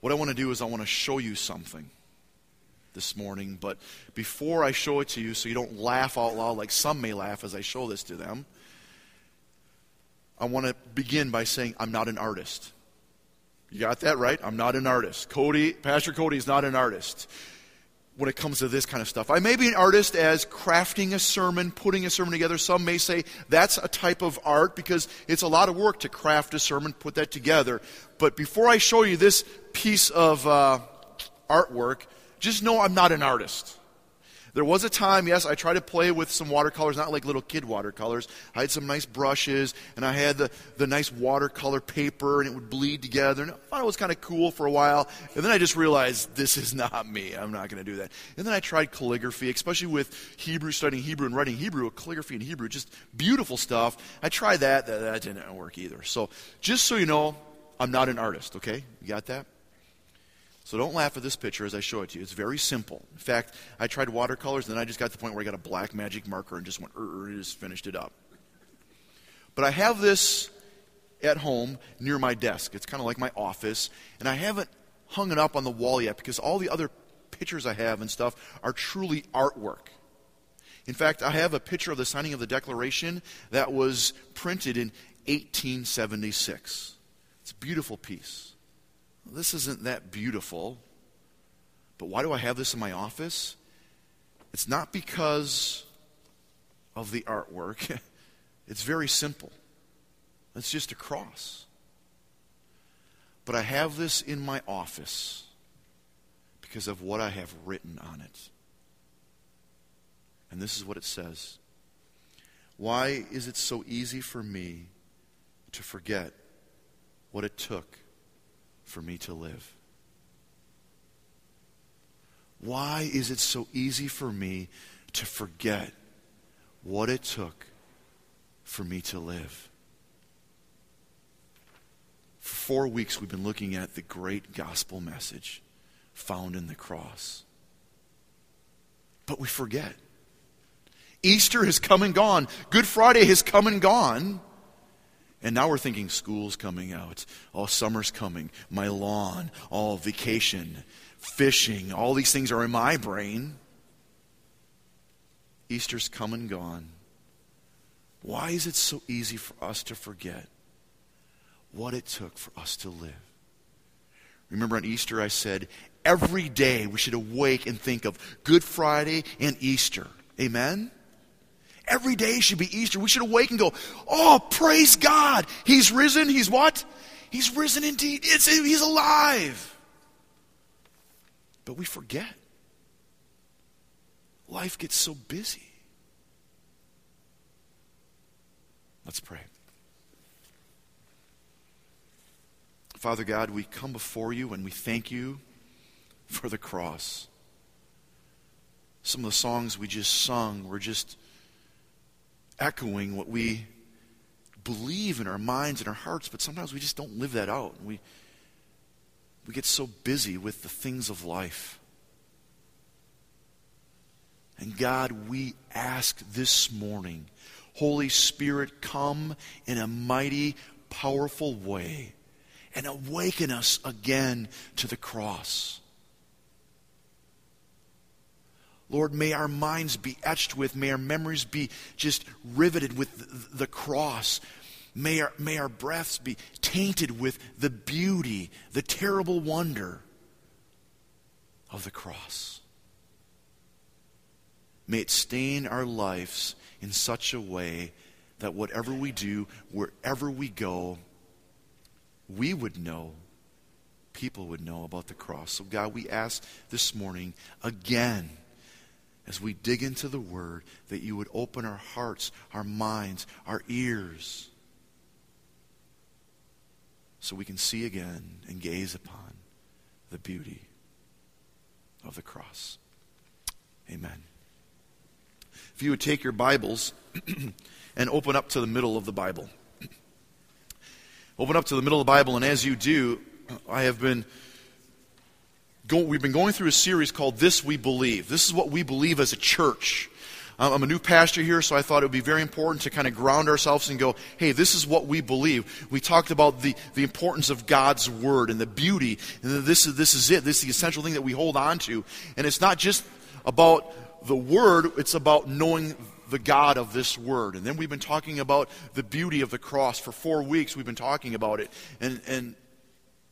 What I want to do is I want to show you something this morning, but before I show it to you, so you don't laugh out loud like some may laugh as I show this to them, I want to begin by saying I'm not an artist. You got that right? I'm not an artist. Cody, Pastor Cody is not an artist when it comes to this kind of stuff. I may be an artist as crafting a sermon, putting a sermon together. Some may say that's a type of art because it's a lot of work to craft a sermon, put that together. But before I show you this piece of uh, artwork, just know I'm not an artist. There was a time, yes, I tried to play with some watercolors, not like little kid watercolors. I had some nice brushes, and I had the, the nice watercolor paper, and it would bleed together. And I thought it was kind of cool for a while. And then I just realized this is not me. I'm not going to do that. And then I tried calligraphy, especially with Hebrew, studying Hebrew and writing Hebrew, calligraphy in Hebrew, just beautiful stuff. I tried that. That, that didn't work either. So just so you know, I'm not an artist, okay? You got that? So don't laugh at this picture as I show it to you. It's very simple. In fact, I tried watercolors, and then I just got to the point where I got a black magic marker and just went, er, and just finished it up. But I have this at home near my desk. It's kind of like my office, and I haven't hung it up on the wall yet because all the other pictures I have and stuff are truly artwork. In fact, I have a picture of the signing of the Declaration that was printed in 1876. It's a beautiful piece this isn't that beautiful, but why do I have this in my office? It's not because of the artwork, it's very simple. It's just a cross. But I have this in my office because of what I have written on it. And this is what it says Why is it so easy for me to forget what it took for me to live? Why is it so easy for me to forget what it took for me to live? For four weeks, we've been looking at the great gospel message found in the cross. But we forget. Easter has come and gone. Good Friday has come and gone. And now we're thinking school's coming out. all summer's coming. My lawn. All vacation. Fishing. All these things are in my brain. Easter's come and gone. Why is it so easy for us to forget what it took for us to live? Remember on Easter, I said every day we should awake and think of Good Friday and Easter. Amen? Every day should be Easter. We should awake and go, Oh, praise God. He's risen. He's what? He's risen indeed. It's, he's alive. But we forget. Life gets so busy. Let's pray. Father God, we come before you and we thank you for the cross. Some of the songs we just sung were just echoing what we believe in our minds and our hearts, but sometimes we just don't live that out. We, we get so busy with the things of life. And God, we ask this morning, Holy Spirit, come in a mighty, powerful way and awaken us again to the cross. Lord, may our minds be etched with, may our memories be just riveted with the cross. May our, may our breaths be tainted with the beauty, the terrible wonder of the cross. May it stain our lives in such a way that whatever we do, wherever we go, we would know, people would know about the cross. So, God, we ask this morning again as we dig into the Word, that you would open our hearts, our minds, our ears, so we can see again and gaze upon the beauty of the cross. Amen. If you would take your Bibles and open up to the middle of the Bible. Open up to the middle of the Bible, and as you do, I have been go, we've been going through a series called This We Believe. This is what we believe as a church. I'm a new pastor here, so I thought it would be very important to kind of ground ourselves and go, hey, this is what we believe. We talked about the, the importance of God's Word and the beauty, and this is, this is it. This is the essential thing that we hold on to. And it's not just about the Word, it's about knowing the God of this Word. And then we've been talking about the beauty of the cross. For four weeks, we've been talking about it. And, and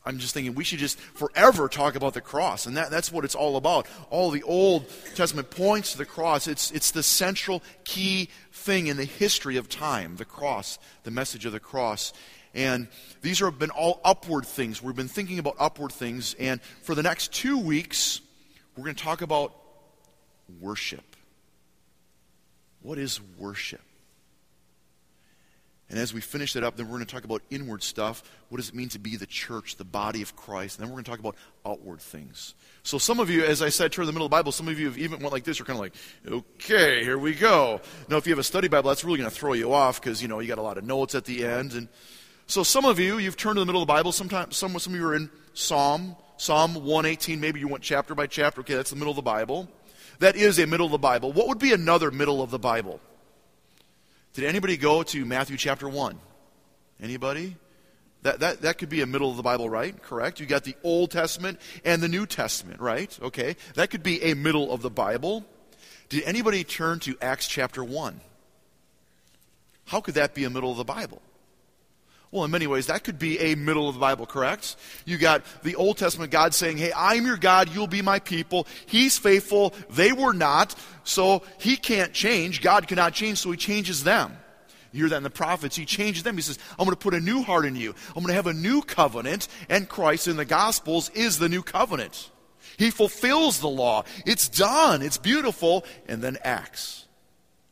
I'm just thinking we should just forever talk about the cross. And that, that's what it's all about. All the Old Testament points to the cross. It's, it's the central key thing in the history of time the cross, the message of the cross. And these have been all upward things. We've been thinking about upward things. And for the next two weeks, we're going to talk about worship. What is worship? And as we finish that up, then we're going to talk about inward stuff. What does it mean to be the church, the body of Christ? And then we're going to talk about outward things. So some of you, as I said, turn to the middle of the Bible. Some of you have even went like this. You're kind of like, okay, here we go. Now, if you have a study Bible, that's really going to throw you off because you know you got a lot of notes at the end. And so some of you, you've turned to the middle of the Bible. Sometimes some some of you are in Psalm Psalm 118. Maybe you went chapter by chapter. Okay, that's the middle of the Bible. That is a middle of the Bible. What would be another middle of the Bible? Did anybody go to Matthew chapter 1? Anybody? That, that, that could be a middle of the Bible, right? Correct. You got the Old Testament and the New Testament, right? Okay. That could be a middle of the Bible. Did anybody turn to Acts chapter 1? How could that be a middle of the Bible? Well, in many ways, that could be a middle of the Bible, correct? You got the Old Testament God saying, Hey, I'm your God, you'll be my people. He's faithful, they were not, so he can't change. God cannot change, so he changes them. You hear that in the prophets. He changes them. He says, I'm going to put a new heart in you. I'm going to have a new covenant, and Christ in the Gospels is the new covenant. He fulfills the law. It's done. It's beautiful. And then Acts.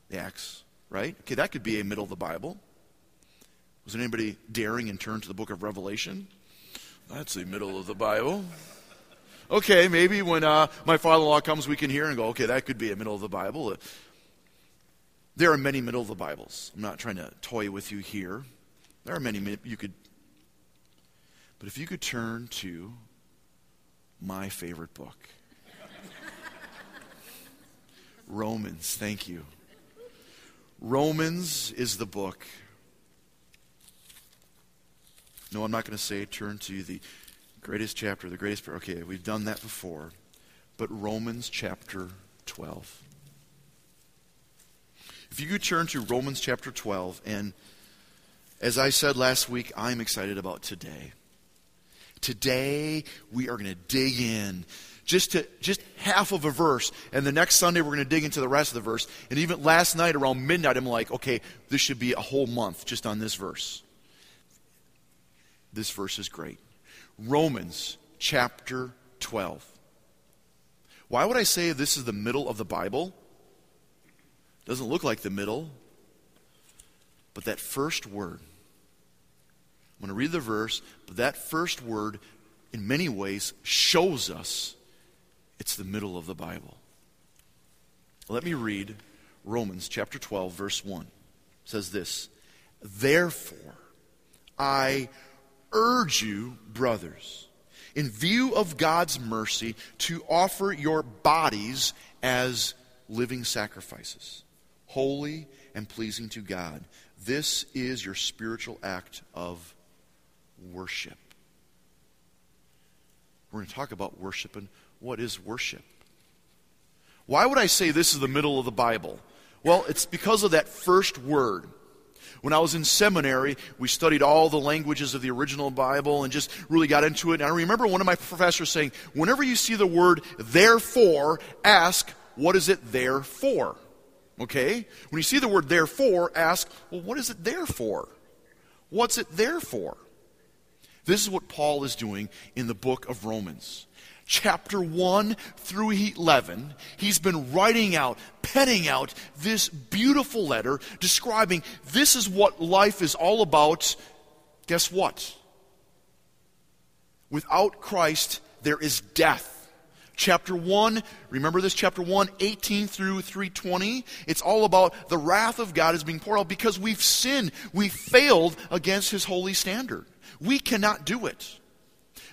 The Acts, right? Okay, that could be a middle of the Bible. Was anybody daring and turn to the book of Revelation? That's the middle of the Bible. Okay, maybe when uh, my father in law comes, we can hear and go, okay, that could be a middle of the Bible. There are many middle of the Bibles. I'm not trying to toy with you here. There are many you could. But if you could turn to my favorite book, Romans, thank you. Romans is the book no, I'm not going to say turn to the greatest chapter, the greatest. Okay, we've done that before. But Romans chapter 12. If you could turn to Romans chapter 12, and as I said last week, I'm excited about today. Today, we are going to dig in just to just half of a verse and the next sunday we're going to dig into the rest of the verse and even last night around midnight i'm like okay this should be a whole month just on this verse this verse is great. Romans chapter 12. Why would I say this is the middle of the Bible? Doesn't look like the middle. But that first word, I'm going to read the verse, but that first word, in many ways, shows us it's the middle of the Bible. Let me read Romans chapter 12, verse 1. It says this Therefore, I urge you, brothers, in view of God's mercy, to offer your bodies as living sacrifices, holy and pleasing to God. This is your spiritual act of worship. We're going to talk about worship and what is worship. Why would I say this is the middle of the Bible? Well, it's because of that first word. When I was in seminary, we studied all the languages of the original Bible and just really got into it. And I remember one of my professors saying, whenever you see the word therefore, ask, what is it there for? Okay? When you see the word therefore, ask, well, what is it there for? What's it there for? This is what Paul is doing in the book of Romans chapter 1 through 11, he's been writing out, penning out this beautiful letter describing this is what life is all about. Guess what? Without Christ, there is death. Chapter 1, remember this chapter 1, 18 through 320? It's all about the wrath of God is being poured out because we've sinned. We failed against his holy standard. We cannot do it.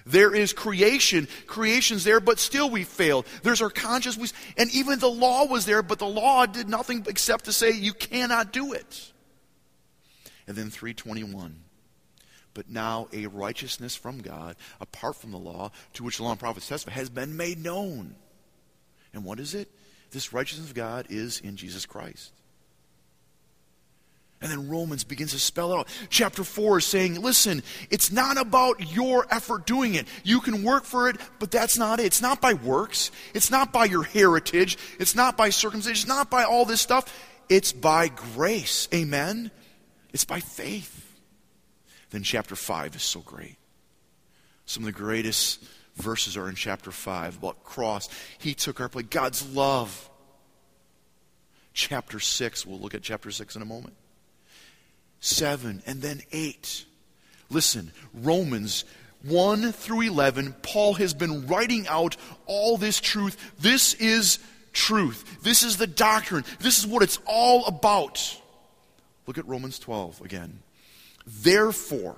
There is creation. Creation's there, but still we failed. There's our conscience. We, and even the law was there, but the law did nothing except to say you cannot do it. And then 321. But now a righteousness from God, apart from the law, to which the law and prophets testify, has been made known. And what is it? This righteousness of God is in Jesus Christ. And then Romans begins to spell it out. Chapter 4 is saying, listen, it's not about your effort doing it. You can work for it, but that's not it. It's not by works. It's not by your heritage. It's not by circumcision. It's not by all this stuff. It's by grace. Amen? It's by faith. Then chapter 5 is so great. Some of the greatest verses are in chapter 5 about cross. He took our place. God's love. Chapter 6, we'll look at chapter 6 in a moment. 7, and then 8. Listen, Romans 1 through 11, Paul has been writing out all this truth. This is truth. This is the doctrine. This is what it's all about. Look at Romans 12 again. Therefore,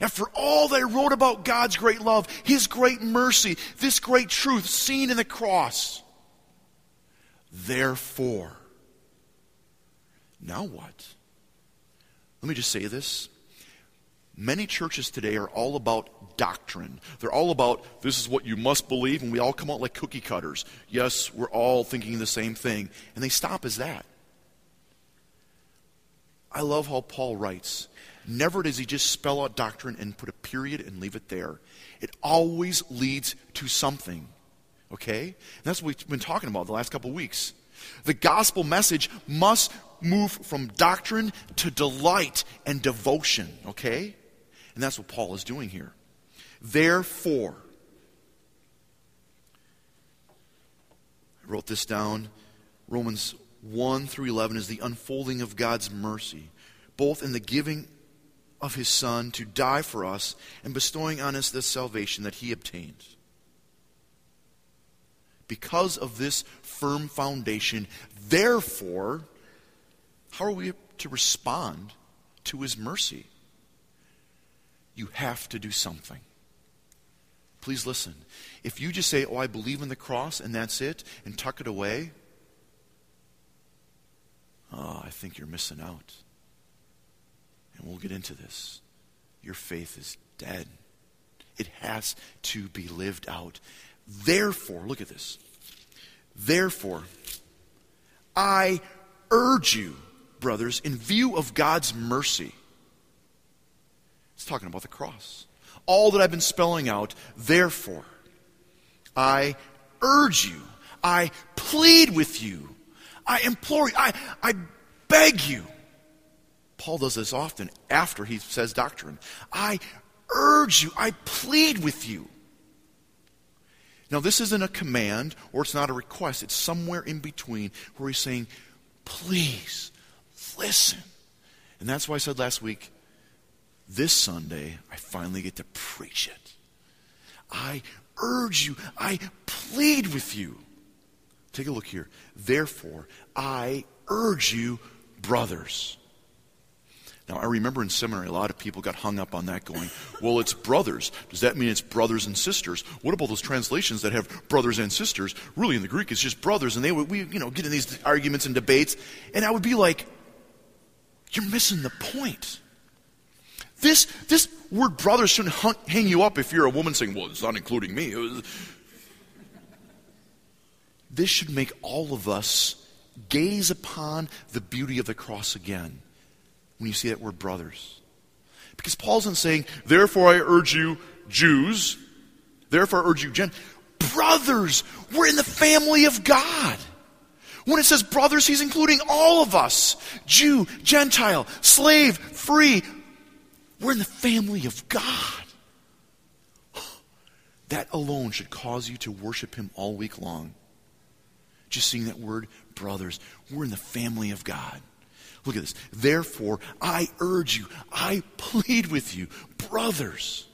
after all I wrote about God's great love, His great mercy, this great truth seen in the cross, therefore, now what? Let me just say this. Many churches today are all about doctrine. They're all about this is what you must believe, and we all come out like cookie cutters. Yes, we're all thinking the same thing. And they stop as that. I love how Paul writes. Never does he just spell out doctrine and put a period and leave it there. It always leads to something. Okay? And that's what we've been talking about the last couple of weeks. The gospel message must move from doctrine to delight and devotion, okay? And that's what Paul is doing here. Therefore, I wrote this down. Romans 1 through 11 is the unfolding of God's mercy, both in the giving of his Son to die for us and bestowing on us the salvation that he obtained. Because of this firm foundation, therefore, how are we to respond to his mercy? You have to do something. Please listen. If you just say, Oh, I believe in the cross and that's it, and tuck it away, oh, I think you're missing out. And we'll get into this. Your faith is dead. It has to be lived out. Therefore, look at this. Therefore, I urge you brothers, in view of God's mercy. It's talking about the cross. All that I've been spelling out, therefore, I urge you, I plead with you, I implore you, I, I beg you. Paul does this often after he says doctrine. I urge you, I plead with you. Now, this isn't a command or it's not a request. It's somewhere in between where he's saying, please, listen. And that's why I said last week, this Sunday, I finally get to preach it. I urge you, I plead with you. Take a look here. Therefore, I urge you, brothers. Now, I remember in seminary, a lot of people got hung up on that, going, well, it's brothers. Does that mean it's brothers and sisters? What about those translations that have brothers and sisters? Really, in the Greek, it's just brothers. And they would, we, you know, get in these arguments and debates. And I would be like, you're missing the point. This, this word brothers shouldn't hang you up if you're a woman saying, well, it's not including me. This should make all of us gaze upon the beauty of the cross again when you see that word brothers. Because Paul isn't saying, therefore I urge you, Jews, therefore I urge you, Gen. Brothers, we're in the family of God. When it says brothers, he's including all of us Jew, Gentile, slave, free. We're in the family of God. That alone should cause you to worship him all week long. Just seeing that word, brothers. We're in the family of God. Look at this. Therefore, I urge you, I plead with you, brothers,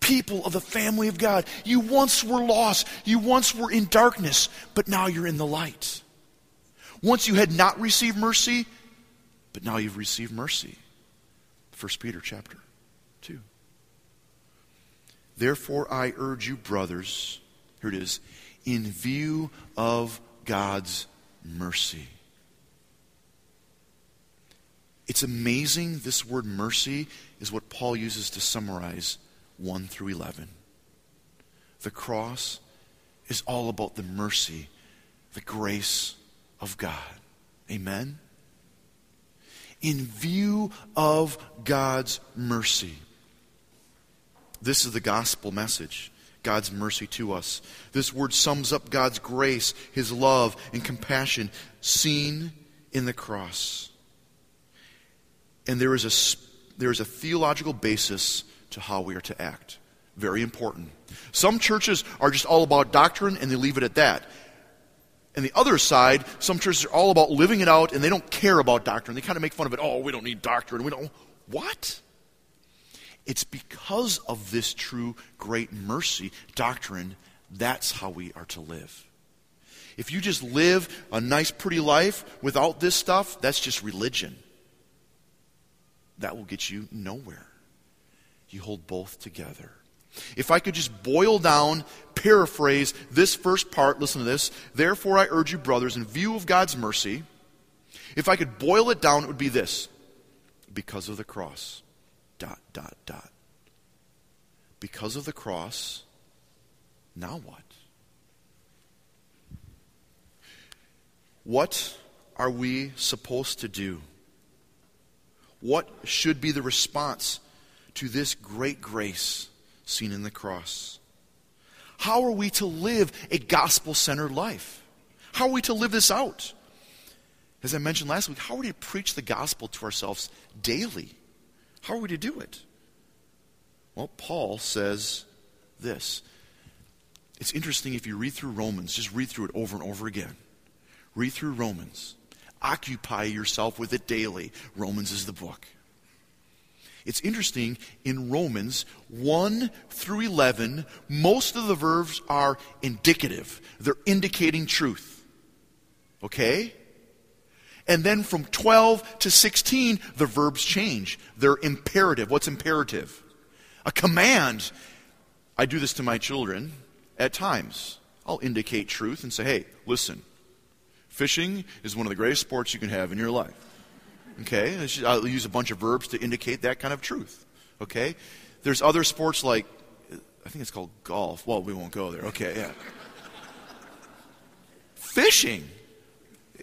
people of the family of God. You once were lost, you once were in darkness, but now you're in the light. Once you had not received mercy, but now you've received mercy. 1 Peter chapter 2. Therefore, I urge you, brothers, here it is, in view of God's mercy. It's amazing this word mercy is what Paul uses to summarize 1 through 11. The cross is all about the mercy, the grace of God. Amen? In view of God's mercy. This is the gospel message. God's mercy to us. This word sums up God's grace, His love, and compassion seen in the cross. And there is a, there is a theological basis to how we are to act. Very important. Some churches are just all about doctrine and they leave it at that. And the other side, some churches are all about living it out and they don't care about doctrine. They kind of make fun of it. Oh, we don't need doctrine. We don't. What? It's because of this true great mercy doctrine that's how we are to live. If you just live a nice, pretty life without this stuff, that's just religion. That will get you nowhere. You hold both together. If I could just boil down, paraphrase this first part, listen to this. Therefore, I urge you, brothers, in view of God's mercy, if I could boil it down, it would be this because of the cross. Dot, dot, dot. Because of the cross, now what? What are we supposed to do? What should be the response to this great grace seen in the cross? How are we to live a gospel centered life? How are we to live this out? As I mentioned last week, how are we to preach the gospel to ourselves daily? How are we to do it? Well, Paul says this. It's interesting if you read through Romans, just read through it over and over again. Read through Romans. Occupy yourself with it daily. Romans is the book. It's interesting, in Romans 1 through 11, most of the verbs are indicative. They're indicating truth. Okay? And then from 12 to 16, the verbs change. They're imperative. What's imperative? A command. I do this to my children at times. I'll indicate truth and say, hey, listen, Fishing is one of the greatest sports you can have in your life. Okay? I'll use a bunch of verbs to indicate that kind of truth. Okay? There's other sports like, I think it's called golf. Well, we won't go there. Okay, yeah. Fishing.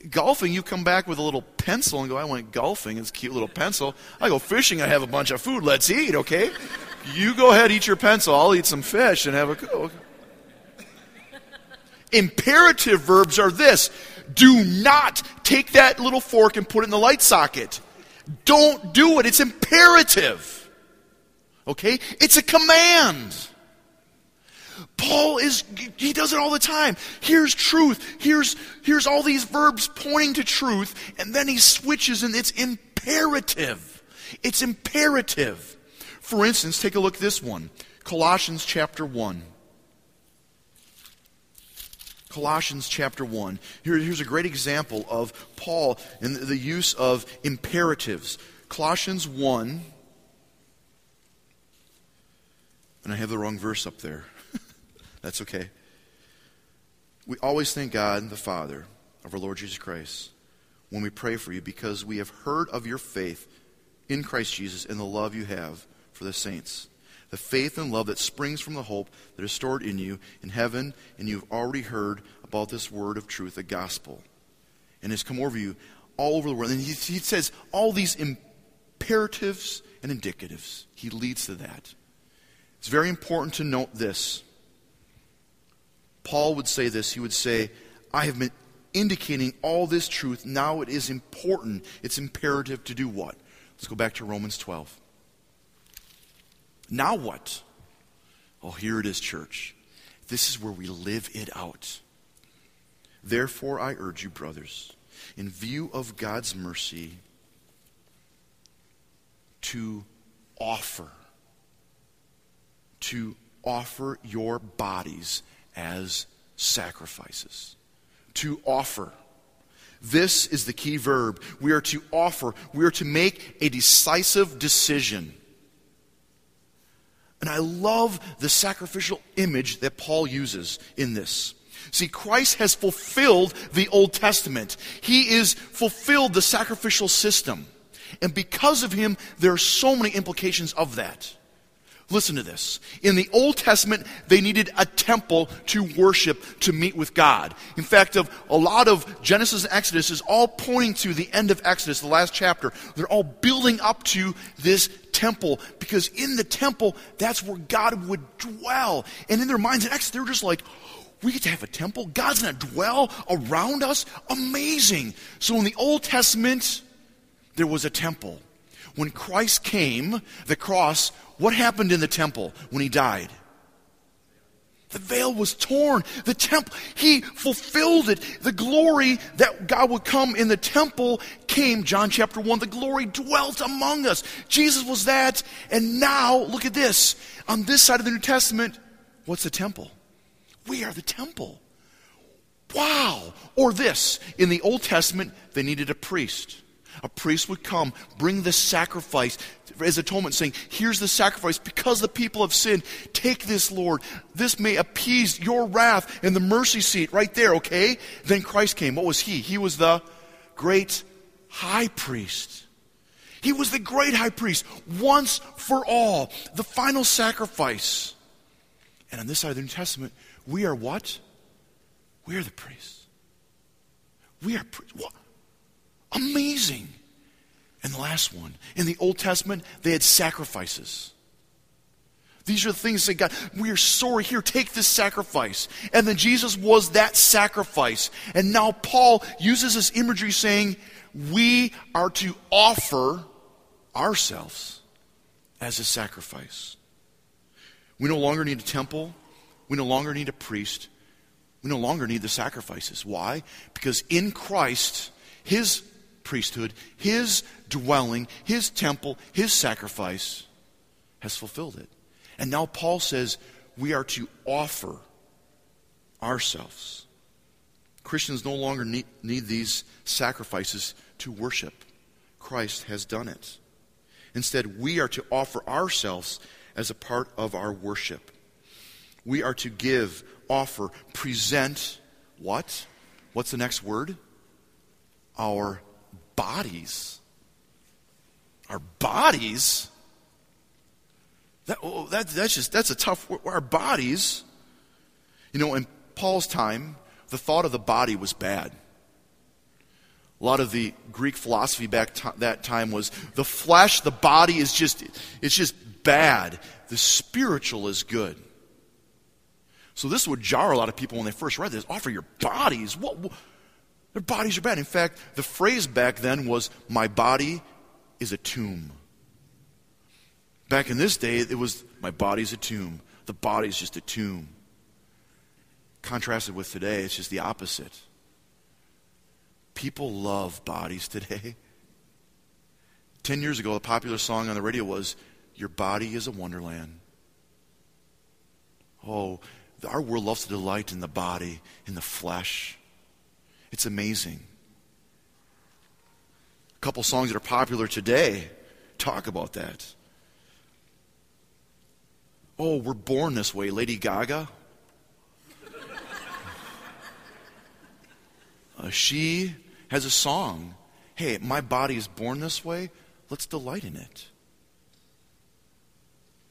Golfing, you come back with a little pencil and go, I went golfing. It's a cute little pencil. I go fishing, I have a bunch of food. Let's eat, okay? You go ahead, eat your pencil. I'll eat some fish and have a. Okay. Imperative verbs are this do not take that little fork and put it in the light socket. Don't do it. It's imperative. Okay? It's a command. Paul is, he does it all the time. Here's truth. Here's, here's all these verbs pointing to truth. And then he switches and it's imperative. It's imperative. For instance, take a look at this one Colossians chapter 1. Colossians chapter 1. Here, here's a great example of Paul and the use of imperatives. Colossians 1. And I have the wrong verse up there. That's okay. We always thank God, the Father of our Lord Jesus Christ, when we pray for you because we have heard of your faith in Christ Jesus and the love you have for the saints the faith and love that springs from the hope that is stored in you in heaven, and you've already heard about this word of truth, the gospel, and has come over you all over the world. And he, he says all these imperatives and indicatives. He leads to that. It's very important to note this. Paul would say this. He would say, I have been indicating all this truth. Now it is important. It's imperative to do what? Let's go back to Romans 12. Now what? Oh, here it is, church. This is where we live it out. Therefore, I urge you, brothers, in view of God's mercy, to offer, to offer your bodies as sacrifices. To offer. This is the key verb. We are to offer, we are to make a decisive decision And I love the sacrificial image that Paul uses in this. See, Christ has fulfilled the Old Testament. He is fulfilled the sacrificial system. And because of him, there are so many implications of that. Listen to this. In the Old Testament, they needed a temple to worship, to meet with God. In fact, of a lot of Genesis and Exodus is all pointing to the end of Exodus, the last chapter. They're all building up to this temple because in the temple, that's where God would dwell. And in their minds in Exodus, they're just like, we get to have a temple? God's going to dwell around us? Amazing. So in the Old Testament, there was a temple. When Christ came, the cross what happened in the temple when he died? The veil was torn. The temple, he fulfilled it. The glory that God would come in the temple came, John chapter 1. The glory dwelt among us. Jesus was that. And now, look at this. On this side of the New Testament, what's the temple? We are the temple. Wow. Or this. In the Old Testament, they needed a priest. A priest would come, bring the sacrifice as atonement, saying, Here's the sacrifice. Because the people have sinned, take this, Lord. This may appease your wrath in the mercy seat right there, okay? Then Christ came. What was he? He was the great high priest. He was the great high priest, once for all, the final sacrifice. And on this side of the New Testament, we are what? We are the priests. We are priests. Amazing. And the last one, in the Old Testament, they had sacrifices. These are the things that God, we are sorry, here, take this sacrifice. And then Jesus was that sacrifice. And now Paul uses this imagery saying, we are to offer ourselves as a sacrifice. We no longer need a temple. We no longer need a priest. We no longer need the sacrifices. Why? Because in Christ, his priesthood, his dwelling, his temple, his sacrifice has fulfilled it. And now Paul says we are to offer ourselves. Christians no longer need, need these sacrifices to worship. Christ has done it. Instead, we are to offer ourselves as a part of our worship. We are to give, offer, present what? What's the next word? Our bodies. Our bodies? That, oh, that, that's just, that's a tough, our bodies. You know, in Paul's time, the thought of the body was bad. A lot of the Greek philosophy back that time was the flesh, the body is just, it's just bad. The spiritual is good. So this would jar a lot of people when they first read this. Offer your bodies. What, what their bodies are bad. In fact, the phrase back then was, My body is a tomb. Back in this day, it was, My body's a tomb. The body's just a tomb. Contrasted with today, it's just the opposite. People love bodies today. Ten years ago, a popular song on the radio was, Your body is a wonderland. Oh, our world loves to delight in the body, in the flesh. It's amazing. A couple songs that are popular today talk about that. Oh, we're born this way, Lady Gaga. Uh, she has a song. Hey, my body is born this way. Let's delight in it.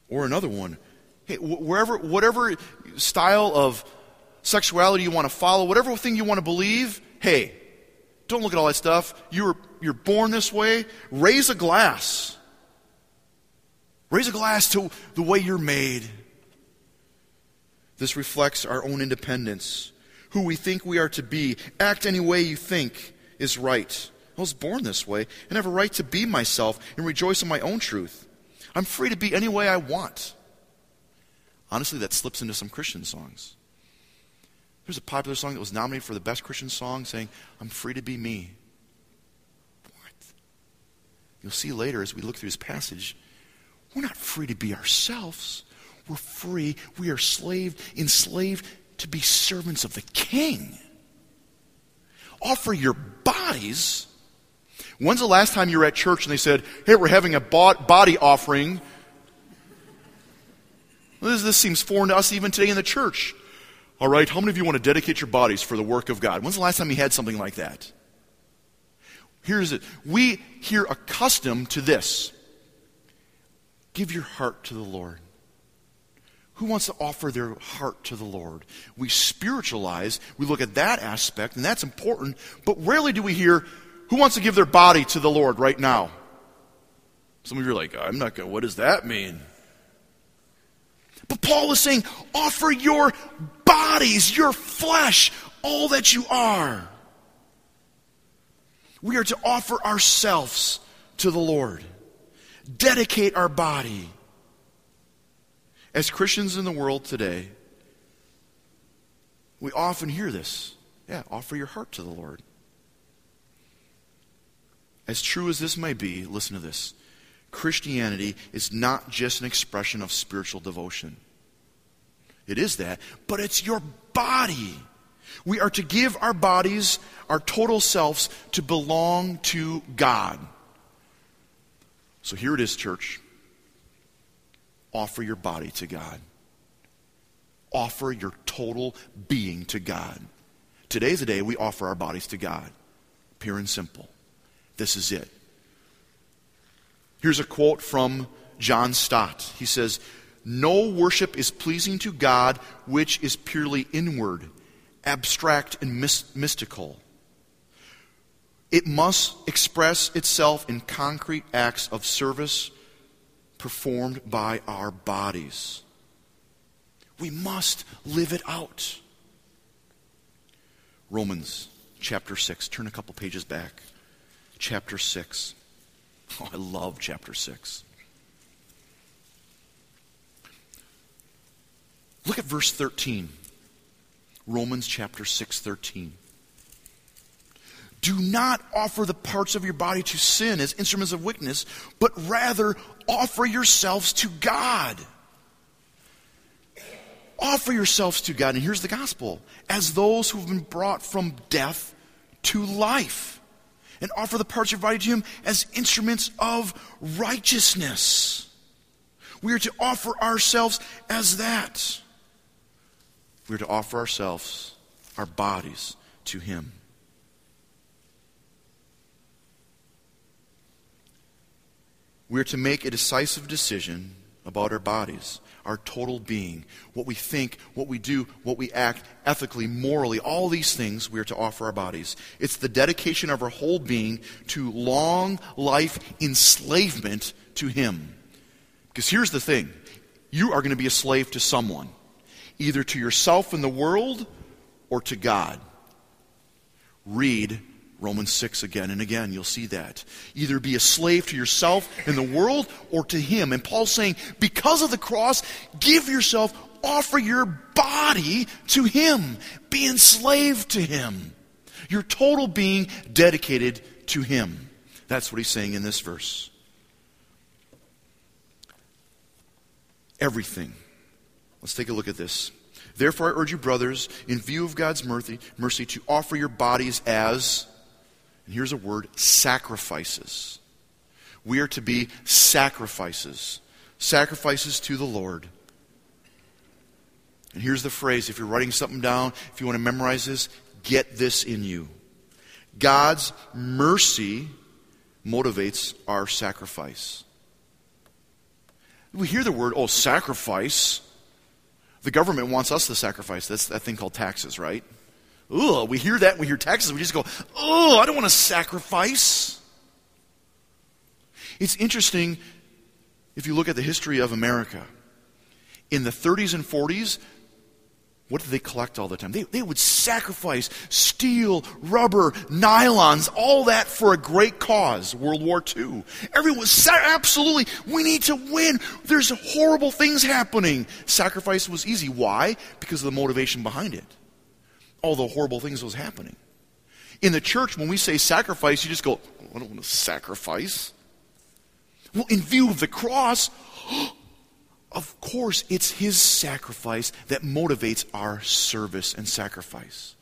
Or another one. Hey, wherever, whatever style of sexuality you want to follow, whatever thing you want to believe, hey, don't look at all that stuff. You're, you're born this way. Raise a glass. Raise a glass to the way you're made. This reflects our own independence, who we think we are to be. Act any way you think is right. I was born this way and have a right to be myself and rejoice in my own truth. I'm free to be any way I want. Honestly, that slips into some Christian songs. There's a popular song that was nominated for the best Christian song saying, I'm free to be me. What? You'll see later as we look through this passage, we're not free to be ourselves. We're free. We are slaved, enslaved to be servants of the king. Offer your bodies. When's the last time you were at church and they said, hey, we're having a body offering? This, this seems foreign to us even today in the church. All right, how many of you want to dedicate your bodies for the work of God? When's the last time you had something like that? Here's it. We here accustomed to this. Give your heart to the Lord. Who wants to offer their heart to the Lord? We spiritualize, we look at that aspect, and that's important, but rarely do we hear, who wants to give their body to the Lord right now? Some of you are like, I'm not going, what does that mean? But Paul is saying, offer your bodies, your flesh, all that you are. We are to offer ourselves to the Lord, dedicate our body. As Christians in the world today, we often hear this. Yeah, offer your heart to the Lord. As true as this may be, listen to this. Christianity is not just an expression of spiritual devotion. It is that, but it's your body. We are to give our bodies, our total selves, to belong to God. So here it is, church. Offer your body to God. Offer your total being to God. Today's the day we offer our bodies to God. Pure and simple. This is it. Here's a quote from John Stott. He says, No worship is pleasing to God which is purely inward, abstract, and mystical. It must express itself in concrete acts of service performed by our bodies. We must live it out. Romans chapter 6. Turn a couple pages back. Chapter 6. Oh, I love chapter 6. Look at verse 13. Romans chapter 6, 13. Do not offer the parts of your body to sin as instruments of wickedness, but rather offer yourselves to God. Offer yourselves to God. And here's the gospel as those who have been brought from death to life. And offer the parts of your body to Him as instruments of righteousness. We are to offer ourselves as that. We are to offer ourselves, our bodies, to Him. We are to make a decisive decision about our bodies, our total being, what we think, what we do, what we act, ethically, morally, all these things we are to offer our bodies. It's the dedication of our whole being to long life enslavement to Him. Because here's the thing you are going to be a slave to someone, either to yourself in the world or to God. Read Romans 6 again and again, you'll see that. Either be a slave to yourself and the world or to Him. And Paul's saying, because of the cross, give yourself, offer your body to Him. Be enslaved to Him. Your total being dedicated to Him. That's what he's saying in this verse. Everything. Let's take a look at this. Therefore, I urge you, brothers, in view of God's mercy, mercy to offer your bodies as and here's a word sacrifices. We are to be sacrifices, sacrifices to the Lord. And here's the phrase if you're writing something down, if you want to memorize this, get this in you. God's mercy motivates our sacrifice. We hear the word, oh, sacrifice. The government wants us to sacrifice. That's that thing called taxes, right? Ugh, we hear that, we hear taxes, we just go, oh, I don't want to sacrifice. It's interesting if you look at the history of America. In the 30s and 40s, what did they collect all the time? They, they would sacrifice steel, rubber, nylons, all that for a great cause, World War II. Everyone was absolutely, we need to win. There's horrible things happening. Sacrifice was easy. Why? Because of the motivation behind it all the horrible things was happening. In the church, when we say sacrifice, you just go, oh, I don't want to sacrifice. Well, in view of the cross, of course, it's his sacrifice that motivates our service and sacrifice.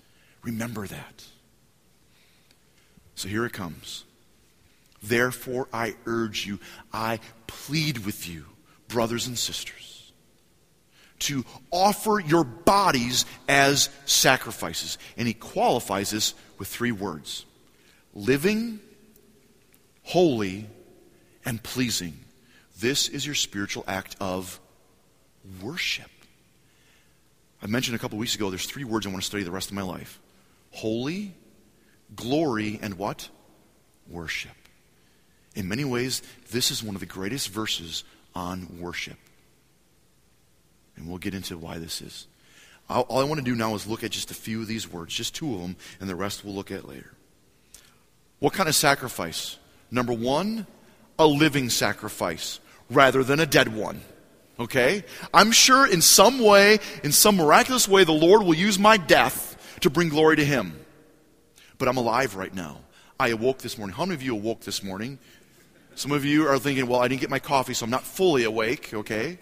Remember that. So here it comes. Therefore, I urge you, I plead with you, brothers and sisters, to offer your bodies as sacrifices. And he qualifies this with three words living, holy, and pleasing. This is your spiritual act of worship. I mentioned a couple weeks ago there's three words I want to study the rest of my life holy, glory, and what? Worship. In many ways, this is one of the greatest verses on worship. And we'll get into why this is. All, I want to do now is look at just a few of these words, just two of them, and the rest we'll look at later. What kind of sacrifice? Number one, a living sacrifice rather than a dead one. Okay? I'm sure in some way, in some miraculous way, the Lord will use my death to bring glory to Him. But I'm alive right now. I awoke this morning. How many of you awoke this morning? Some of you are thinking, well, I didn't get my coffee, so I'm not fully awake, okay?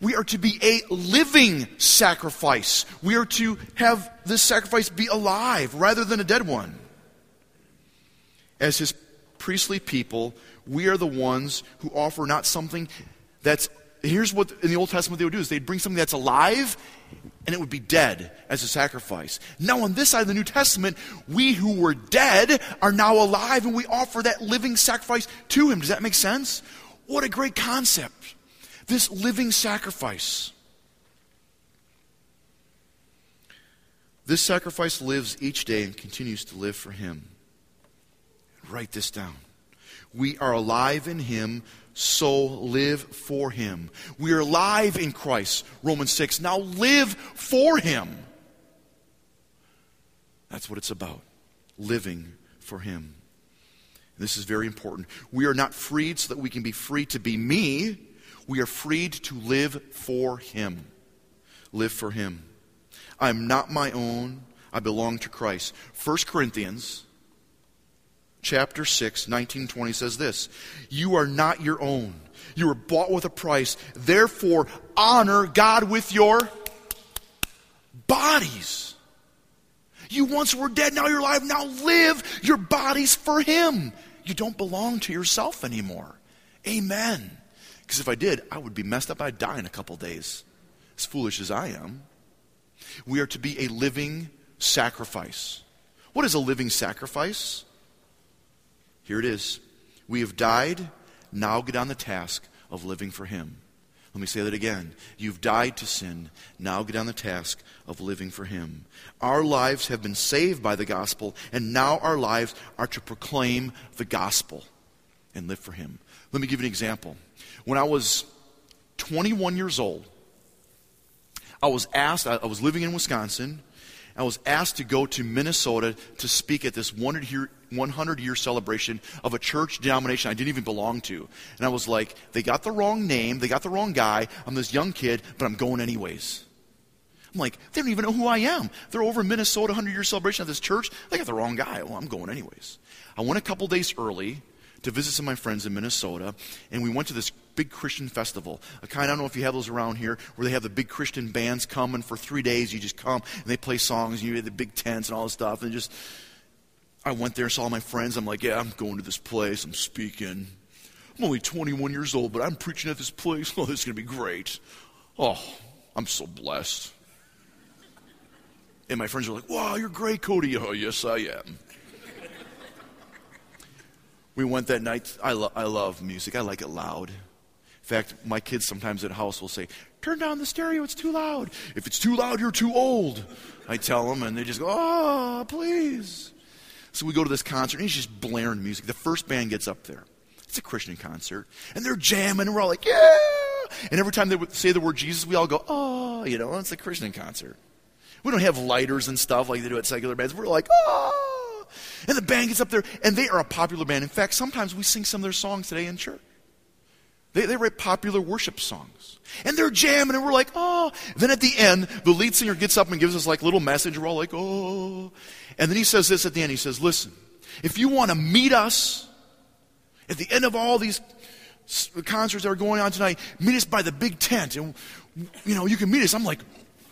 We are to be a living sacrifice. We are to have this sacrifice be alive rather than a dead one. As his priestly people, we are the ones who offer not something that's here's what in the Old Testament they would do is they'd bring something that's alive and it would be dead as a sacrifice. Now on this side of the New Testament, we who were dead are now alive and we offer that living sacrifice to him. Does that make sense? What a great concept. This living sacrifice. This sacrifice lives each day and continues to live for him. Write this down. We are alive in him so live for him. We are alive in Christ, Romans 6. Now live for him. That's what it's about. Living for him. This is very important. We are not freed so that we can be free to be me. We are freed to live for him. Live for him. I'm not my own. I belong to Christ. 1 Corinthians chapter 6, 19 20 says this You are not your own. You were bought with a price. Therefore, honor God with your bodies. You once were dead, now you're alive. Now live your bodies for Him. You don't belong to yourself anymore. Amen. Because if I did, I would be messed up. I'd die in a couple days. As foolish as I am. We are to be a living sacrifice. What is a living sacrifice? Here it is. We have died, now get on the task of living for Him. Let me say that again. You've died to sin, now get on the task of living for Him. Our lives have been saved by the gospel, and now our lives are to proclaim the gospel and live for Him. Let me give you an example. When I was 21 years old, I was asked, I was living in Wisconsin, I was asked to go to Minnesota to speak at this 100 year, 100 year celebration of a church denomination I didn't even belong to. And I was like, they got the wrong name, they got the wrong guy. I'm this young kid, but I'm going anyways. I'm like, they don't even know who I am. They're over in Minnesota, 100 year celebration of this church. They got the wrong guy. Well, I'm going anyways. I went a couple days early to visit some of my friends in Minnesota, and we went to this big Christian festival. A kind, I don't know if you have those around here, where they have the big Christian bands come, and for three days you just come and they play songs, and you have the big tents and all this stuff, and just. I went there, saw my friends. I'm like, yeah, I'm going to this place. I'm speaking. I'm only 21 years old, but I'm preaching at this place. Oh, this is going to be great. Oh, I'm so blessed. And my friends are like, wow, you're great, Cody. Oh, yes, I am. we went that night. I, lo- I love music, I like it loud. In fact, my kids sometimes at house will say, Turn down the stereo, it's too loud. If it's too loud, you're too old. I tell them, and they just go, Oh, please. So we go to this concert, and he's just blaring music. The first band gets up there. It's a Christian concert. And they're jamming, and we're all like, Yeah! And every time they say the word Jesus, we all go, Oh, you know, it's a Christian concert. We don't have lighters and stuff like they do at secular bands. We're like, Oh! And the band gets up there, and they are a popular band. In fact, sometimes we sing some of their songs today in church. They, they write popular worship songs. And they're jamming, and we're like, oh. Then at the end, the lead singer gets up and gives us like little message. We're all like, oh. And then he says this at the end. He says, listen, if you want to meet us at the end of all these concerts that are going on tonight, meet us by the big tent. And, you know, you can meet us. I'm like,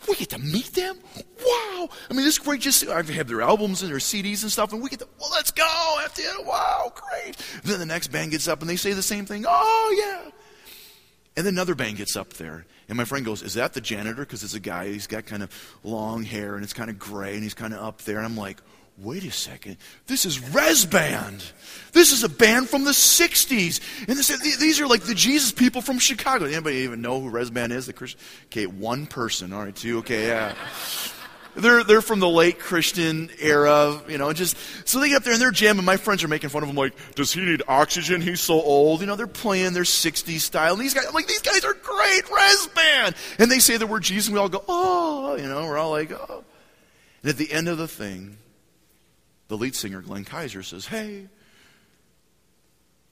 we get to meet them? Wow. I mean, this is great. Just, I have their albums and their CDs and stuff, and we get to, well, let's go. End, wow, great. Then the next band gets up and they say the same thing. Oh, yeah. And then another band gets up there. And my friend goes, Is that the janitor? Because it's a guy. He's got kind of long hair and it's kind of gray and he's kind of up there. And I'm like, Wait a second. This is Rez Band. This is a band from the 60s. And this, these are like the Jesus people from Chicago. Anybody even know who Rez Band is? The? Okay, one person. All right, two. Okay, yeah. They're, they're from the late Christian era, you know, just, so they get up there and they're jamming. My friends are making fun of them, like, does he need oxygen? He's so old. You know, they're playing their 60s style. And these guys, I'm like, these guys are great, Rez Band. And they say the word Jesus and we all go, oh, you know, we're all like, oh. And at the end of the thing, the lead singer, Glenn Kaiser, says, hey,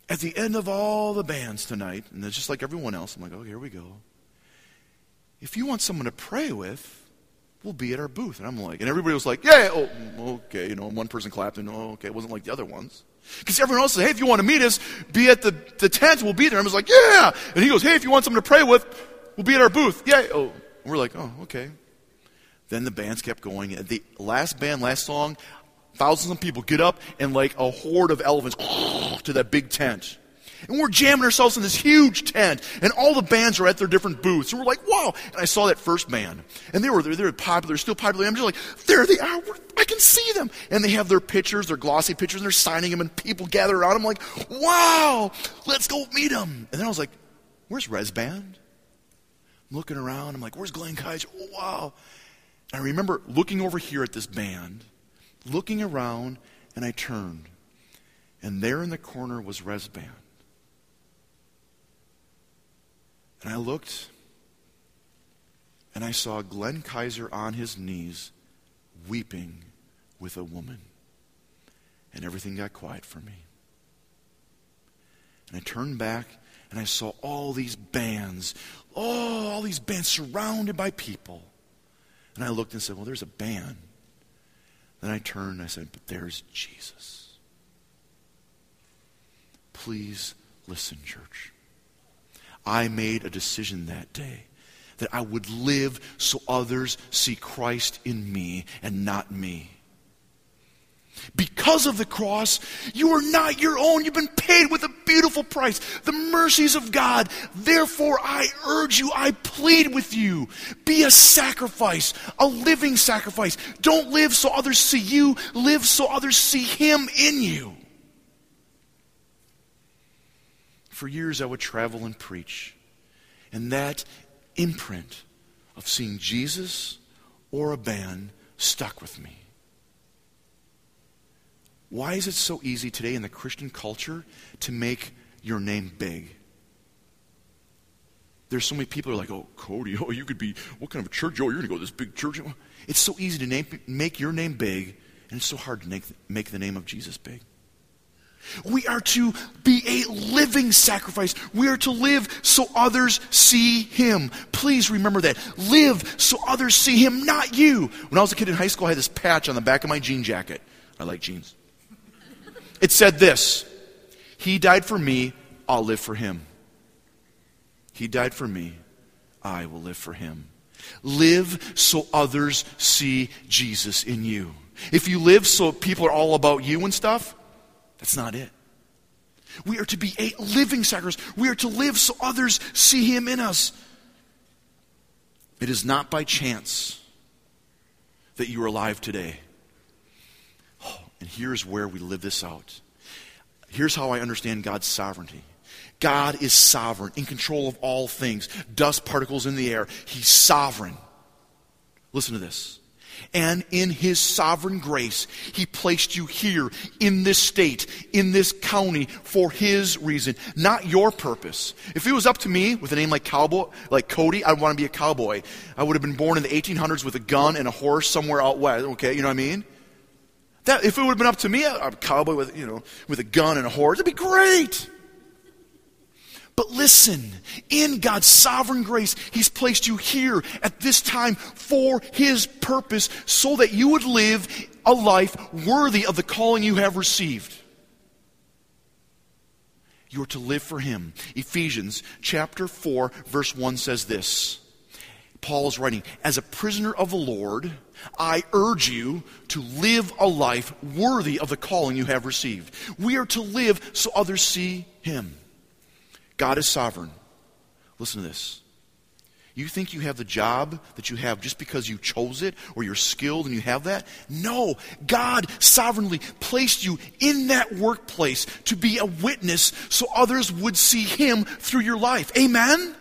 at the end of all the bands tonight, and it's just like everyone else, I'm like, oh, here we go. If you want someone to pray with, we'll be at our booth. And I'm like, and everybody was like, yeah, oh, mm, okay. You know, one person clapped and, oh, okay. It wasn't like the other ones. Because everyone else said, hey, if you want to meet us, be at the, the tent, we'll be there. And I was like, yeah. And he goes, hey, if you want someone to pray with, we'll be at our booth. Yeah. Oh, and we're like, oh, okay. Then the bands kept going. The last band, last song, thousands of people get up and like a horde of elephants to that big tent. And we're jamming ourselves in this huge tent, and all the bands are at their different booths. And we're like, wow. And I saw that first band, and they were they're, they're popular, still popular. I'm just like, there they are. I can see them. And they have their pictures, their glossy pictures, and they're signing them, and people gather around. I'm like, wow, let's go meet them. And then I was like, where's Rez Band? I'm looking around. I'm like, where's Glenn Kaiser? Oh, wow. And I remember looking over here at this band, looking around, and I turned. And there in the corner was Rez Band. And I looked and I saw Glenn Kaiser on his knees weeping with a woman. And everything got quiet for me. And I turned back and I saw all these bands, oh, all these bands surrounded by people. And I looked and said, Well, there's a band. Then I turned and I said, But there's Jesus. Please listen, church. I made a decision that day that I would live so others see Christ in me and not me. Because of the cross, you are not your own. You've been paid with a beautiful price. The mercies of God. Therefore, I urge you, I plead with you. Be a sacrifice, a living sacrifice. Don't live so others see you, live so others see Him in you. For years, I would travel and preach. And that imprint of seeing Jesus or a band stuck with me. Why is it so easy today in the Christian culture to make your name big? There's so many people who are like, oh, Cody, oh, you could be, what kind of a church? Oh, you're going to go to this big church. It's so easy to name, make your name big, and it's so hard to make, make the name of Jesus big. We are to be a living sacrifice. We are to live so others see Him. Please remember that. Live so others see Him, not you. When I was a kid in high school, I had this patch on the back of my jean jacket. I like jeans. It said this He died for me, I'll live for Him. He died for me, I will live for Him. Live so others see Jesus in you. If you live so people are all about you and stuff, that's not it. We are to be a living sacrifice. We are to live so others see Him in us. It is not by chance that you are alive today. And here's where we live this out. Here's how I understand God's sovereignty. God is sovereign, in control of all things, dust particles in the air. He's sovereign. Listen to this and in His sovereign grace, He placed you here in this state, in this county for His reason, not your purpose. If it was up to me with a name like cowboy, like Cody, I'd want to be a cowboy. I would have been born in the 1800s with a gun and a horse somewhere out west. Okay, you know what I mean? That if it would have been up to me, a cowboy with you know with a gun and a horse, it'd be great. But listen, in God's sovereign grace, He's placed you here at this time for His purpose so that you would live a life worthy of the calling you have received. You are to live for Him. Ephesians chapter 4, verse 1 says this. Paul is writing, As a prisoner of the Lord, I urge you to live a life worthy of the calling you have received. We are to live so others see Him. God is sovereign. Listen to this. You think you have the job that you have just because you chose it or you're skilled and you have that? No. God sovereignly placed you in that workplace to be a witness so others would see Him through your life. Amen?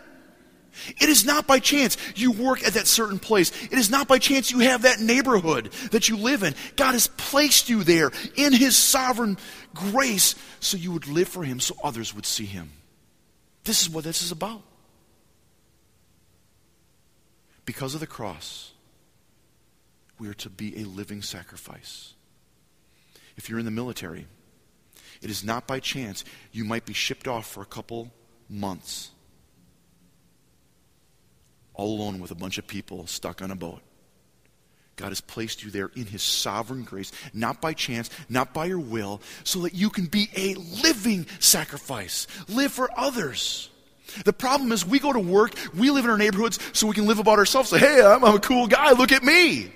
It is not by chance you work at that certain place. It is not by chance you have that neighborhood that you live in. God has placed you there in His sovereign grace so you would live for Him, so others would see Him. This is what this is about because of the cross, we are to be a living sacrifice. If you're in the military, it is not by chance you might be shipped off for a couple months, all alone with a bunch of people stuck on a boat. God has placed you there in His sovereign grace, not by chance, not by your will, so that you can be a living sacrifice. Live for others. The problem is we go to work, we live in our neighborhoods so we can live about ourselves. Say, hey, I'm, I'm a cool guy, look at me.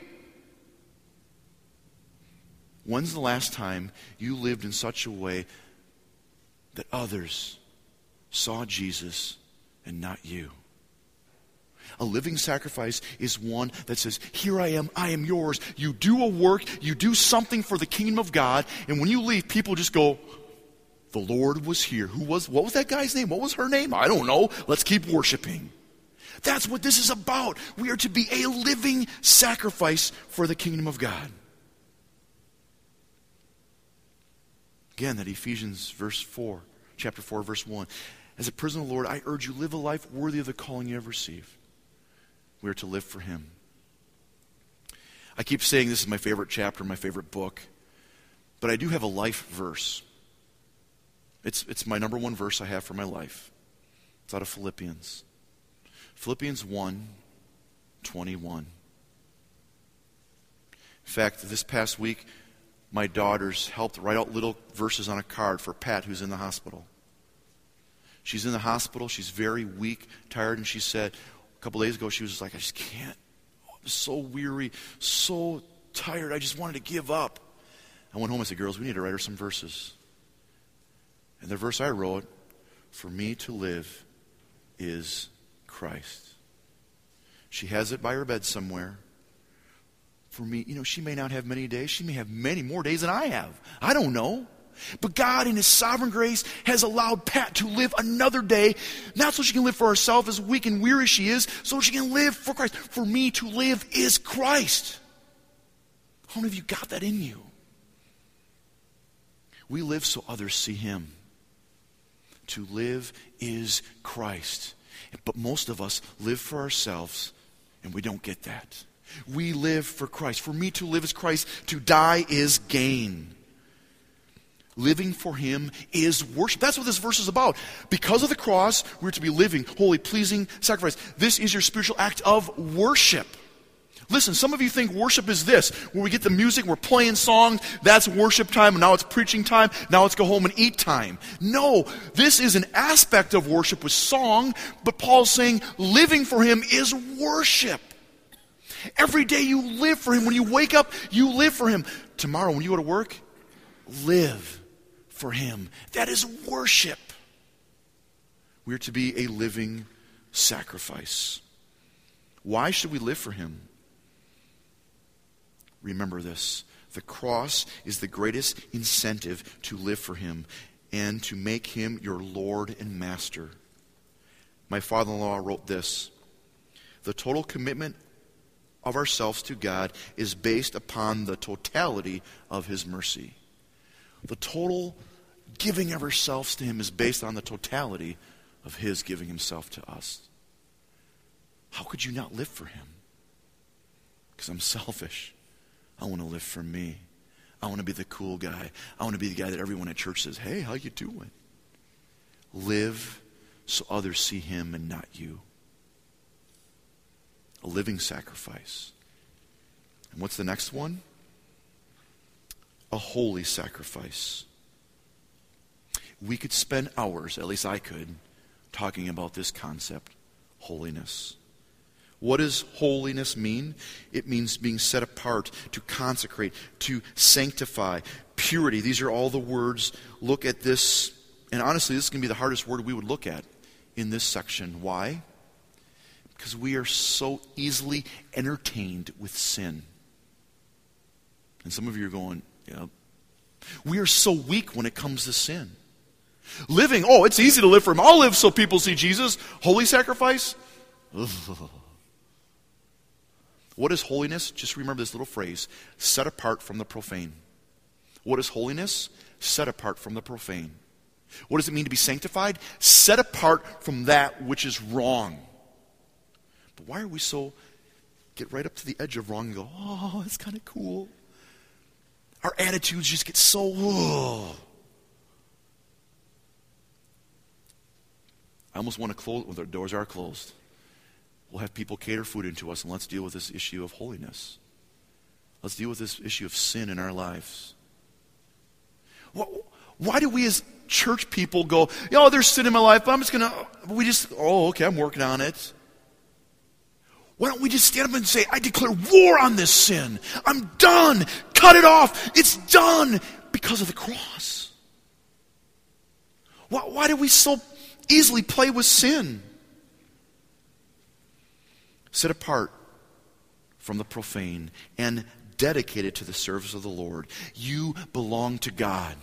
When's the last time you lived in such a way that others saw Jesus and not you? A living sacrifice is one that says, Here I am, I am yours. You do a work, you do something for the kingdom of God, and when you leave, people just go, the Lord was here. Who was, what was that guy's name? What was her name? I don't know. Let's keep worshiping. That's what this is about. We are to be a living sacrifice for the kingdom of God. Again, that Ephesians verse 4, chapter 4, verse 1. As a prisoner of the Lord, I urge you, live a life worthy of the calling you have received. We are to live for Him. I keep saying this is my favorite chapter, my favorite book, but I do have a life verse. It's, it's my number one verse I have for my life. It's out of Philippians. Philippians 1 21. In fact, this past week, my daughters helped write out little verses on a card for Pat, who's in the hospital. She's in the hospital. She's very weak, tired, and she said couple days ago, she was like, I just can't. I'm so weary, so tired. I just wanted to give up. I went home and said, Girls, we need to write her some verses. And the verse I wrote, for me to live is Christ. She has it by her bed somewhere. For me, you know, she may not have many days. She may have many more days than I have. I don't know. But God, in His sovereign grace, has allowed Pat to live another day, not so she can live for herself, as weak and weary as she is, so she can live for Christ. For me to live is Christ. How many of you got that in you? We live so others see Him. To live is Christ. But most of us live for ourselves, and we don't get that. We live for Christ. For me to live is Christ, to die is gain. Living for Him is worship. That's what this verse is about. Because of the cross, we're to be living, holy, pleasing sacrifice. This is your spiritual act of worship. Listen, some of you think worship is this, where we get the music, we're playing songs, that's worship time, and now it's preaching time, now let's go home and eat time. No, this is an aspect of worship with song, but Paul's saying living for him is worship. Every day you live for him. When you wake up, you live for him. Tomorrow, when you go to work, live for him. That is worship. We're to be a living sacrifice. Why should we live for him? Remember this the cross is the greatest incentive to live for Him and to make Him your Lord and Master. My father in law wrote this The total commitment of ourselves to God is based upon the totality of His mercy. The total giving of ourselves to Him is based on the totality of His giving Himself to us. How could you not live for Him? Because I'm selfish. I want to live for me. I want to be the cool guy. I want to be the guy that everyone at church says, "Hey, how you doing?" Live so others see him and not you. A living sacrifice. And what's the next one? A holy sacrifice. We could spend hours, at least I could, talking about this concept, holiness. What does holiness mean? It means being set apart, to consecrate, to sanctify, purity. These are all the words. Look at this. And honestly, this is going to be the hardest word we would look at in this section. Why? Because we are so easily entertained with sin. And some of you are going, yeah. We are so weak when it comes to sin. Living, oh, it's easy to live for Him. I'll live so people see Jesus. Holy sacrifice? What is holiness? Just remember this little phrase set apart from the profane. What is holiness? Set apart from the profane. What does it mean to be sanctified? Set apart from that which is wrong. But why are we so get right up to the edge of wrong and go, oh, it's kind of cool? Our attitudes just get so. I almost want to close when the doors are closed. We'll have people cater food into us, and let's deal with this issue of holiness. Let's deal with this issue of sin in our lives. Why do we as church people go, oh, there's sin in my life, but I'm just going to, we just, oh, okay, I'm working on it. Why don't we just stand up and say, I declare war on this sin. I'm done. Cut it off. It's done because of the cross. Why, why do we so easily play with sin? Set apart from the profane and dedicated to the service of the Lord. You belong to God.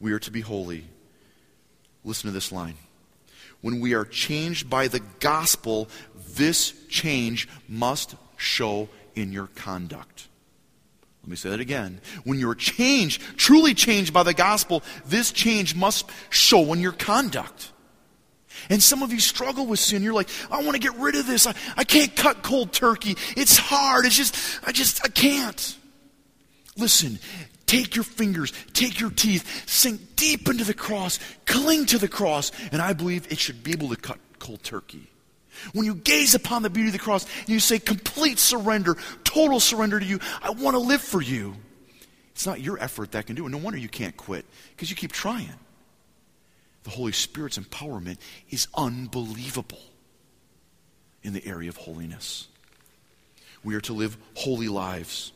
We are to be holy. Listen to this line. When we are changed by the gospel, this change must show in your conduct. Let me say that again. When you're changed, truly changed by the gospel, this change must show in your conduct. And some of you struggle with sin. You're like, I want to get rid of this. I, I can't cut cold turkey. It's hard. It's just, I just, I can't. Listen, Take your fingers, take your teeth, sink deep into the cross, cling to the cross, and I believe it should be able to cut cold turkey. When you gaze upon the beauty of the cross and you say, complete surrender, total surrender to you, I want to live for you. It's not your effort that can do it. No wonder you can't quit because you keep trying. The Holy Spirit's empowerment is unbelievable in the area of holiness. We are to live holy lives.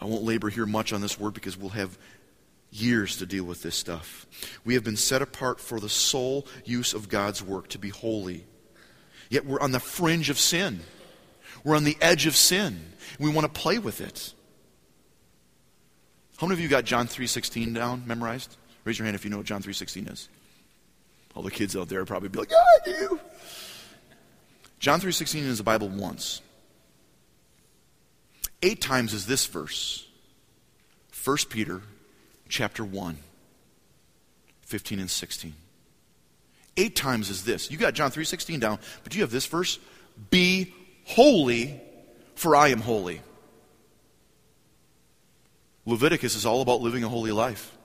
I won't labor here much on this word because we'll have years to deal with this stuff. We have been set apart for the sole use of God's work to be holy. Yet we're on the fringe of sin. We're on the edge of sin. We want to play with it. How many of you got John 3:16 down memorized? Raise your hand if you know what John 3:16 is. All the kids out there probably be like, "Yeah, I do." John 3:16 is the Bible once. Eight times is this verse. 1 Peter chapter 1, 15 and 16. Eight times is this. You got John 3.16 down, but you have this verse. Be holy, for I am holy. Leviticus is all about living a holy life.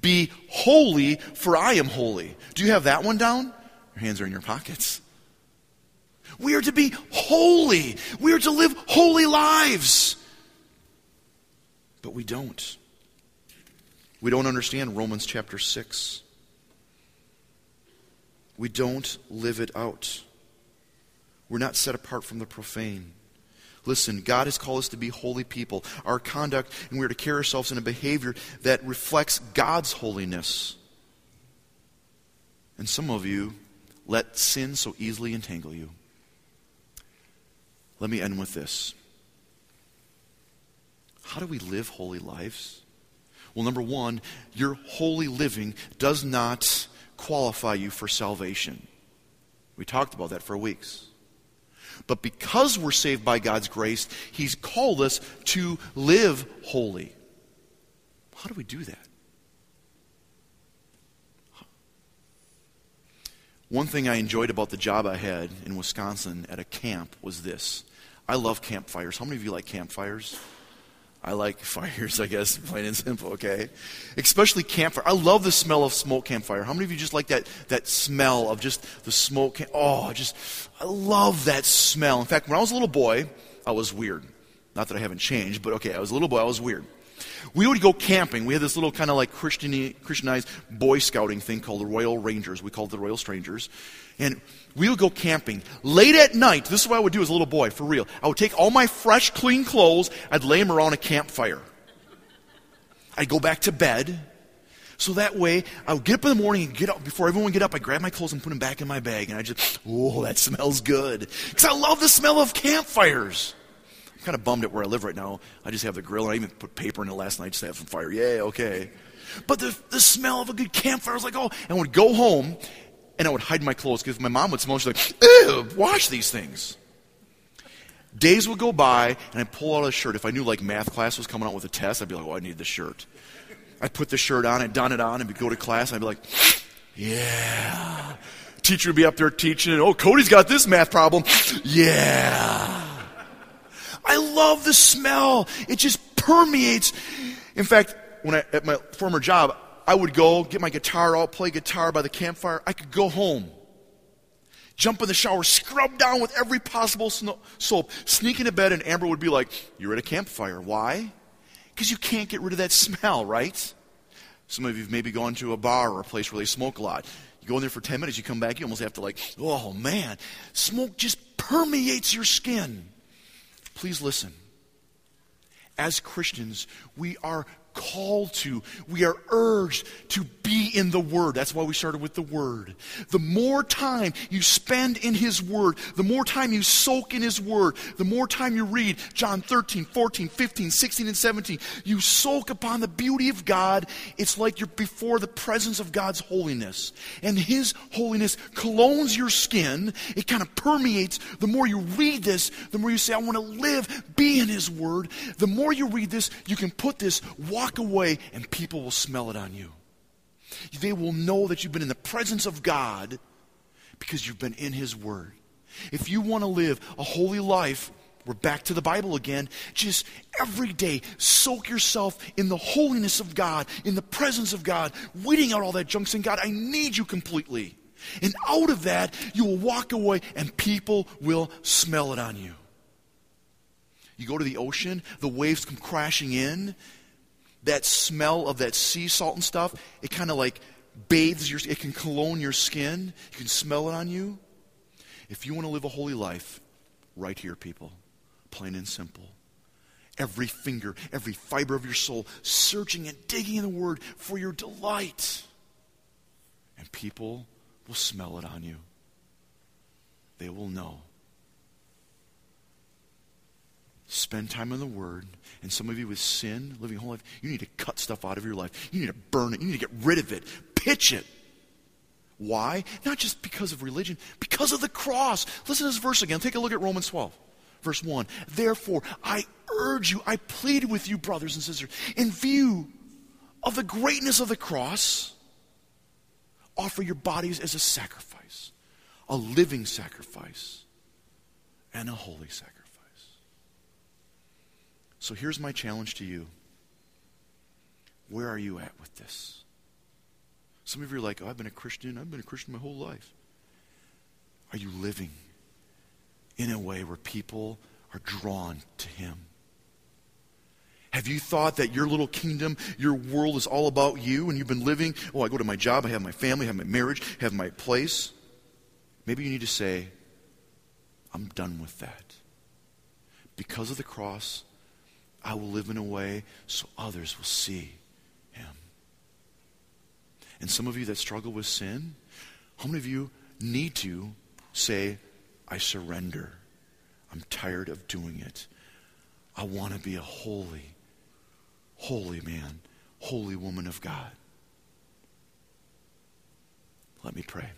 Be holy, for I am holy. Do you have that one down? Your hands are in your pockets. We are to be holy. We are to live holy lives. But we don't. We don't understand Romans chapter 6. We don't live it out. We're not set apart from the profane. Listen, God has called us to be holy people. Our conduct, and we're to carry ourselves in a behavior that reflects God's holiness. And some of you let sin so easily entangle you. Let me end with this. How do we live holy lives? Well, number one, your holy living does not qualify you for salvation. We talked about that for weeks. But because we're saved by God's grace, He's called us to live holy. How do we do that? One thing I enjoyed about the job I had in Wisconsin at a camp was this. I love campfires. How many of you like campfires? I like fires, I guess, plain and simple, okay? Especially campfire. I love the smell of smoke campfire. How many of you just like that, that smell of just the smoke? Camp- oh, just, I love that smell. In fact, when I was a little boy, I was weird. Not that I haven't changed, but okay, I was a little boy, I was weird. We would go camping. We had this little kind of like Christianized Boy Scouting thing called the Royal Rangers. We called it the Royal Strangers. And we would go camping. Late at night, this is what I would do as a little boy, for real. I would take all my fresh, clean clothes, I'd lay them around a campfire. I'd go back to bed, So that way, I would get up in the morning and get up before everyone would get up. I grab my clothes and put them back in my bag, and I just, oh, that smells good because I love the smell of campfires. I'm kind of bummed at where I live right now. I just have the grill, and I even put paper in it last night just to have some fire. Yay, okay. But the the smell of a good campfire I was like, oh, and I would go home, and I would hide my clothes because my mom would smell. She's like, ew, wash these things. Days would go by, and I'd pull out a shirt. If I knew like math class was coming out with a test, I'd be like, oh, I need this shirt. I'd put the shirt on, I'd don it on, and go to class, and I'd be like, yeah. Teacher would be up there teaching, and oh, Cody's got this math problem. Yeah. I love the smell. It just permeates. In fact, when I, at my former job, I would go get my guitar out, play guitar by the campfire. I could go home jump in the shower, scrub down with every possible soap, sneak into bed, and Amber would be like, You're at a campfire. Why? Because you can't get rid of that smell, right? Some of you have maybe gone to a bar or a place where they smoke a lot. You go in there for 10 minutes, you come back, you almost have to, like, oh man, smoke just permeates your skin. Please listen. As Christians, we are called to, we are urged to be in the Word. That's why we started with the Word. The more time you spend in His Word, the more time you soak in His Word, the more time you read John 13, 14, 15, 16, and 17, you soak upon the beauty of God. It's like you're before the presence of God's holiness. And His holiness colognes your skin. It kind of permeates. The more you read this, the more you say, I want to live, be in His Word. The more you read this, you can put this, walk away, and people will smell it on you. They will know that you've been in the presence of God because you've been in His Word. If you want to live a holy life, we're back to the Bible again. Just every day, soak yourself in the holiness of God, in the presence of God, weeding out all that junk, saying, God, I need you completely. And out of that, you will walk away and people will smell it on you. You go to the ocean, the waves come crashing in, that smell of that sea salt and stuff, it kind of like bathes your, it can cologne your skin. You can smell it on you. If you want to live a holy life, right here, people, plain and simple. Every finger, every fiber of your soul, searching and digging in the Word for your delight. And people will smell it on you. They will know Spend time in the Word. And some of you with sin, living a whole life, you need to cut stuff out of your life. You need to burn it. You need to get rid of it. Pitch it. Why? Not just because of religion, because of the cross. Listen to this verse again. Take a look at Romans 12, verse 1. Therefore, I urge you, I plead with you, brothers and sisters, in view of the greatness of the cross, offer your bodies as a sacrifice, a living sacrifice, and a holy sacrifice. So here's my challenge to you. Where are you at with this? Some of you are like, oh, I've been a Christian. I've been a Christian my whole life. Are you living in a way where people are drawn to Him? Have you thought that your little kingdom, your world is all about you and you've been living? Oh, I go to my job, I have my family, I have my marriage, I have my place. Maybe you need to say, I'm done with that. Because of the cross, I will live in a way so others will see him. And some of you that struggle with sin, how many of you need to say, I surrender? I'm tired of doing it. I want to be a holy, holy man, holy woman of God. Let me pray.